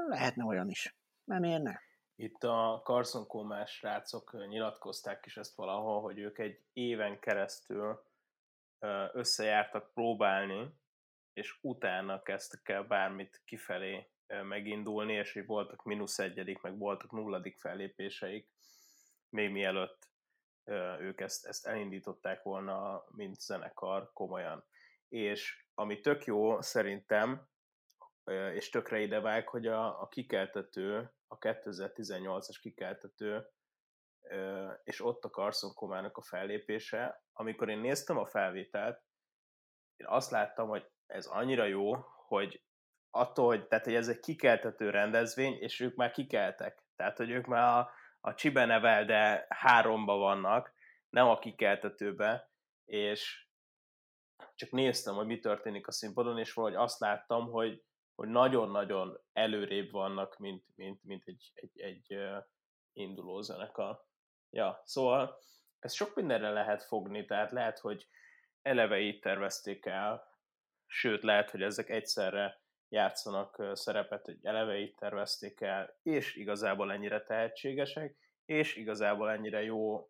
lehetne olyan is. Nem miért ne? Itt a Carson Kómás srácok nyilatkozták is ezt valahol, hogy ők egy éven keresztül összejártak próbálni, és utána kezdtek el bármit kifelé megindulni, és hogy voltak mínusz egyedik, meg voltak nulladik fellépéseik, még mielőtt ők ezt, ezt elindították volna, mint zenekar komolyan. És ami tök jó szerintem, és tökre idevág, hogy a, a kikeltető, a 2018-as kikeltető, és ott a Carson Komának a fellépése, amikor én néztem a felvételt, én azt láttam, hogy ez annyira jó, hogy attól, hogy, tehát, hogy ez egy kikeltető rendezvény, és ők már kikeltek. Tehát, hogy ők már a, a Csibe nevel, de háromba vannak, nem a kikeltetőbe, és csak néztem, hogy mi történik a színpadon, és valahogy azt láttam, hogy, hogy nagyon-nagyon előrébb vannak, mint, mint, mint egy, egy, egy induló zenekar. Ja, szóval ez sok mindenre lehet fogni, tehát lehet, hogy eleve így tervezték el, sőt, lehet, hogy ezek egyszerre játszanak szerepet, hogy eleve így tervezték el, és igazából ennyire tehetségesek, és igazából ennyire jó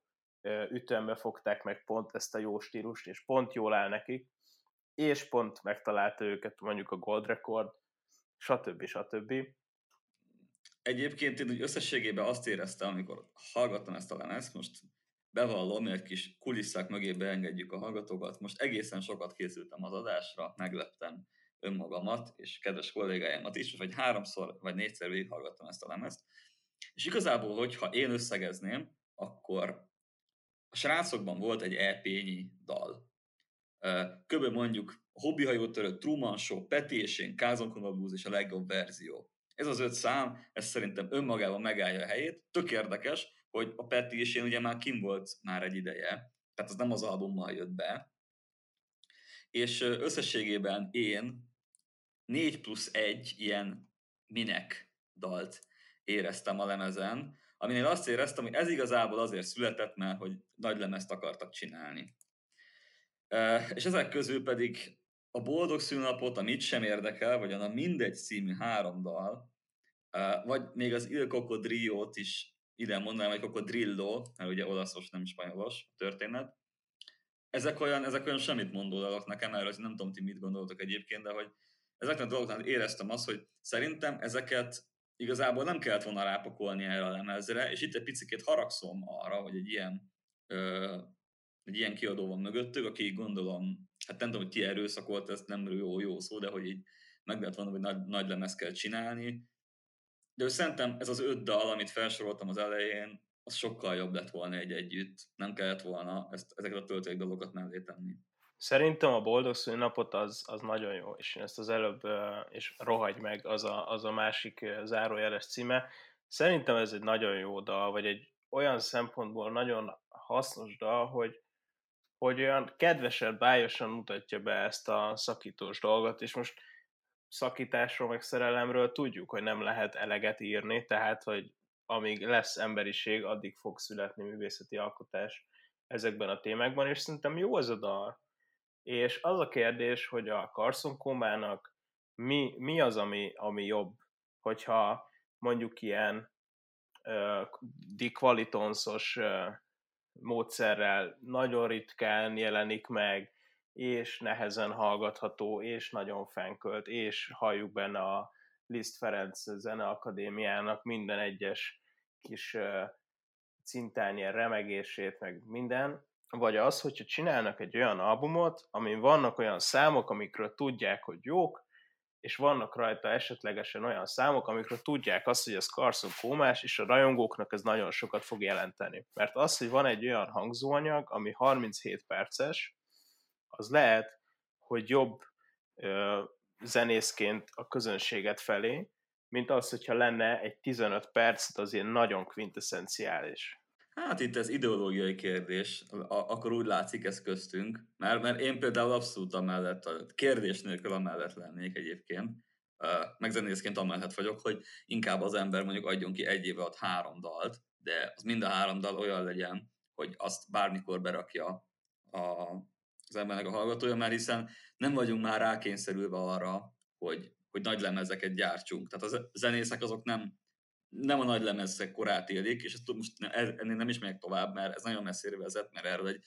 ütembe fogták meg pont ezt a jó stílust, és pont jól áll nekik, és pont megtalálta őket mondjuk a Gold Record, stb. stb. Egyébként én úgy összességében azt éreztem, amikor hallgattam ezt a lemezt, most bevallom, egy kis kulisszák mögé beengedjük a hallgatókat. Most egészen sokat készültem az adásra, megleptem önmagamat és kedves kollégáimat is, vagy háromszor vagy négyszer végighallgattam ezt a lemezt. És igazából, hogyha én összegezném, akkor a srácokban volt egy EP-nyi dal. Köbö mondjuk törött, Truman Show, Peti és én, Kázon és a legjobb verzió. Ez az öt szám, ez szerintem önmagában megállja a helyét. Tök érdekes, hogy a Peti és én ugye már kim volt már egy ideje, tehát az nem az albummal jött be, és összességében én 4 plusz 1 ilyen minek dalt éreztem a lemezen, aminél azt éreztem, hogy ez igazából azért született, mert hogy nagy lemezt akartak csinálni. És ezek közül pedig a Boldog Szülnapot, a Mit sem érdekel, vagy a Mindegy című három dal, vagy még az Il Cocodrillo-t is ide mondanám, hogy Cocodrillo, mert ugye olaszos, nem spanyolos a történet. Ezek olyan, ezek olyan semmit mondó dalok nekem, erről nem tudom, ti mit gondoltok egyébként, de hogy ezeknek a dolgoknál éreztem azt, hogy szerintem ezeket igazából nem kellett volna rápakolni erre a lemezre, és itt egy picit haragszom arra, hogy egy ilyen, ö, egy ilyen kiadó van mögöttük, aki gondolom, hát nem tudom, hogy ki erőszakolt, ez nem jó, jó szó, de hogy így meg lehet volna, hogy nagy, nagy lemez kell csinálni. De szerintem ez az öt dal, amit felsoroltam az elején, az sokkal jobb lett volna egy együtt. Nem kellett volna ezt, ezeket a töltők dolgokat mellé tenni. Szerintem a boldog szülinapot az, az nagyon jó, és én ezt az előbb, és rohagy meg, az a, az a másik zárójeles címe. Szerintem ez egy nagyon jó dal, vagy egy olyan szempontból nagyon hasznos dal, hogy, hogy olyan kedvesen, bájosan mutatja be ezt a szakítós dolgot, és most szakításról, meg szerelemről tudjuk, hogy nem lehet eleget írni, tehát, hogy amíg lesz emberiség, addig fog születni művészeti alkotás ezekben a témákban, és szerintem jó ez a dal. És az a kérdés, hogy a Carson Komának mi, mi az, ami, ami jobb, hogyha mondjuk ilyen uh, Dick Valitonszos uh, módszerrel nagyon ritkán jelenik meg, és nehezen hallgatható, és nagyon fenkölt, és halljuk benne a Liszt Ferenc Zeneakadémiának minden egyes kis cintányér remegését, meg minden, vagy az, hogyha csinálnak egy olyan albumot, amin vannak olyan számok, amikről tudják, hogy jók, és vannak rajta esetlegesen olyan számok, amikről tudják azt, hogy ez Carson Kómás, és a rajongóknak ez nagyon sokat fog jelenteni. Mert az, hogy van egy olyan hangzóanyag, ami 37 perces, az lehet, hogy jobb ö, zenészként a közönséget felé, mint az, hogyha lenne egy 15 perc, az ilyen nagyon quintessenciális. Hát itt ez ideológiai kérdés, akkor úgy látszik ez köztünk, mert, mert én például abszolút amellett, a kérdés nélkül amellett lennék egyébként, megzenészként amellett vagyok, hogy inkább az ember mondjuk adjon ki egy éve ad három dalt, de az mind a három dal olyan legyen, hogy azt bármikor berakja a, az embernek a hallgatója, mert hiszen nem vagyunk már rákényszerülve arra, hogy, hogy nagy lemezeket gyártsunk. Tehát a zenészek azok nem nem a nagy lemezek korát élik, és ezt most ennél nem is megyek tovább, mert ez nagyon messzire vezet, mert erről egy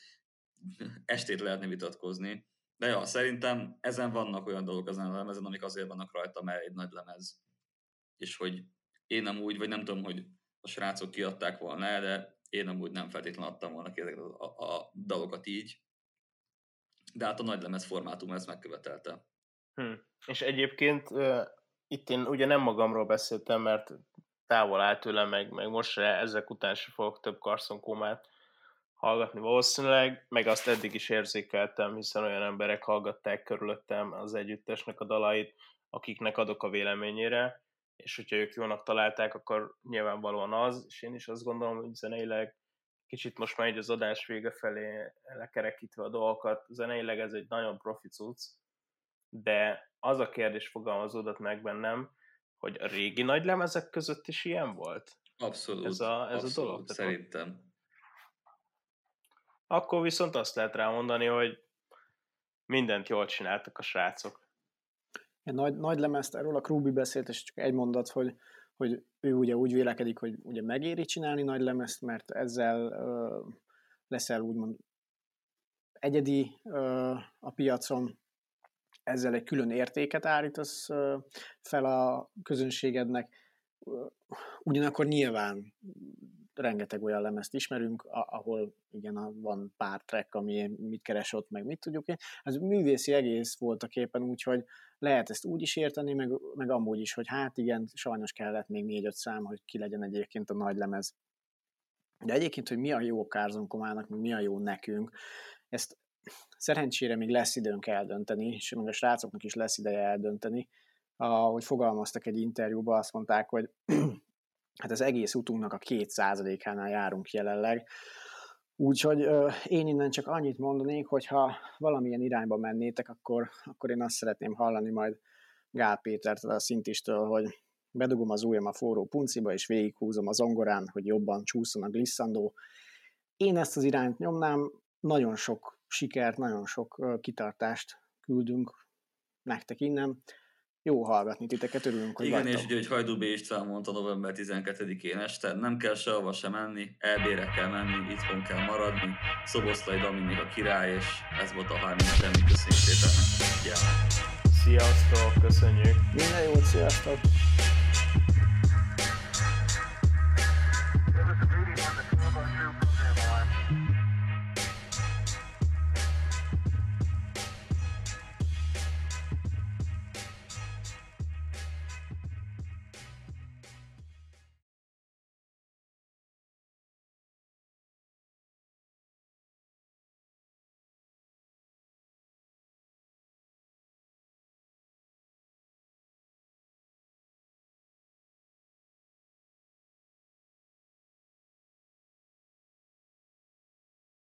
estét lehetne vitatkozni. De ja, szerintem ezen vannak olyan dolgok ezen a lemezen, amik azért vannak rajta, mert egy nagy lemez. És hogy én nem úgy, vagy nem tudom, hogy a srácok kiadták volna de én nem úgy nem feltétlenül adtam volna ki ezeket a, a dalokat így. De hát a nagy lemez formátum ezt megkövetelte. Hm. És egyébként uh, itt én ugye nem magamról beszéltem, mert távol áll tőlem, meg, meg most se, ezek után se fogok több karszonkómát hallgatni valószínűleg, meg azt eddig is érzékeltem, hiszen olyan emberek hallgatták körülöttem az együttesnek a dalait, akiknek adok a véleményére, és hogyha ők jónak találták, akkor nyilvánvalóan az, és én is azt gondolom, hogy zeneileg kicsit most már így az adás vége felé lekerekítve a dolgokat, zeneileg ez egy nagyon profi cucc, de az a kérdés fogalmazódott meg bennem, hogy a régi nagy lemezek között is ilyen volt? Abszolút. Ez a, ez abszolút, a dolog? szerintem. Akkor viszont azt lehet rámondani, hogy mindent jól csináltak a srácok. Egy nagy, nagy lemezt, erről a Krúbi beszélt, és csak egy mondat, hogy, hogy ő ugye úgy vélekedik, hogy ugye megéri csinálni nagy lemezt, mert ezzel ö, leszel úgymond egyedi ö, a piacon, ezzel egy külön értéket állítasz fel a közönségednek, ugyanakkor nyilván rengeteg olyan lemezt ismerünk, ahol igen, van pár track, ami mit keres ott, meg mit tudjuk én. Ez művészi egész volt a képen, úgyhogy lehet ezt úgy is érteni, meg, meg amúgy is, hogy hát igen, sajnos kellett még négy-öt szám, hogy ki legyen egyébként a nagy lemez. De egyébként, hogy mi a jó Kárzon Komának, mi a jó nekünk, ezt szerencsére még lesz időnk eldönteni, és még a srácoknak is lesz ideje eldönteni. Ahogy fogalmaztak egy interjúban, azt mondták, hogy hát az egész utunknak a két százalékánál járunk jelenleg, Úgyhogy én innen csak annyit mondanék, hogy ha valamilyen irányba mennétek, akkor, akkor én azt szeretném hallani majd Gál Pétertől, a szintistől, hogy bedugom az ujjam a forró punciba, és végighúzom az ongorán, hogy jobban csúszon a glisszandó. Én ezt az irányt nyomnám, nagyon sok sikert, nagyon sok kitartást küldünk nektek innen. Jó hallgatni titeket, örülünk, hogy Igen, vagytok. és ugye, hogy Hajdú B. István mondta november 12-én este, nem kell sehova sem menni, elbére kell menni, itthon kell maradni. Szoboszlai Dominik a király, és ez volt a 30 semmi, köszönjük szépen. Yeah. Sziasztok, köszönjük! Minden jót, sziasztok!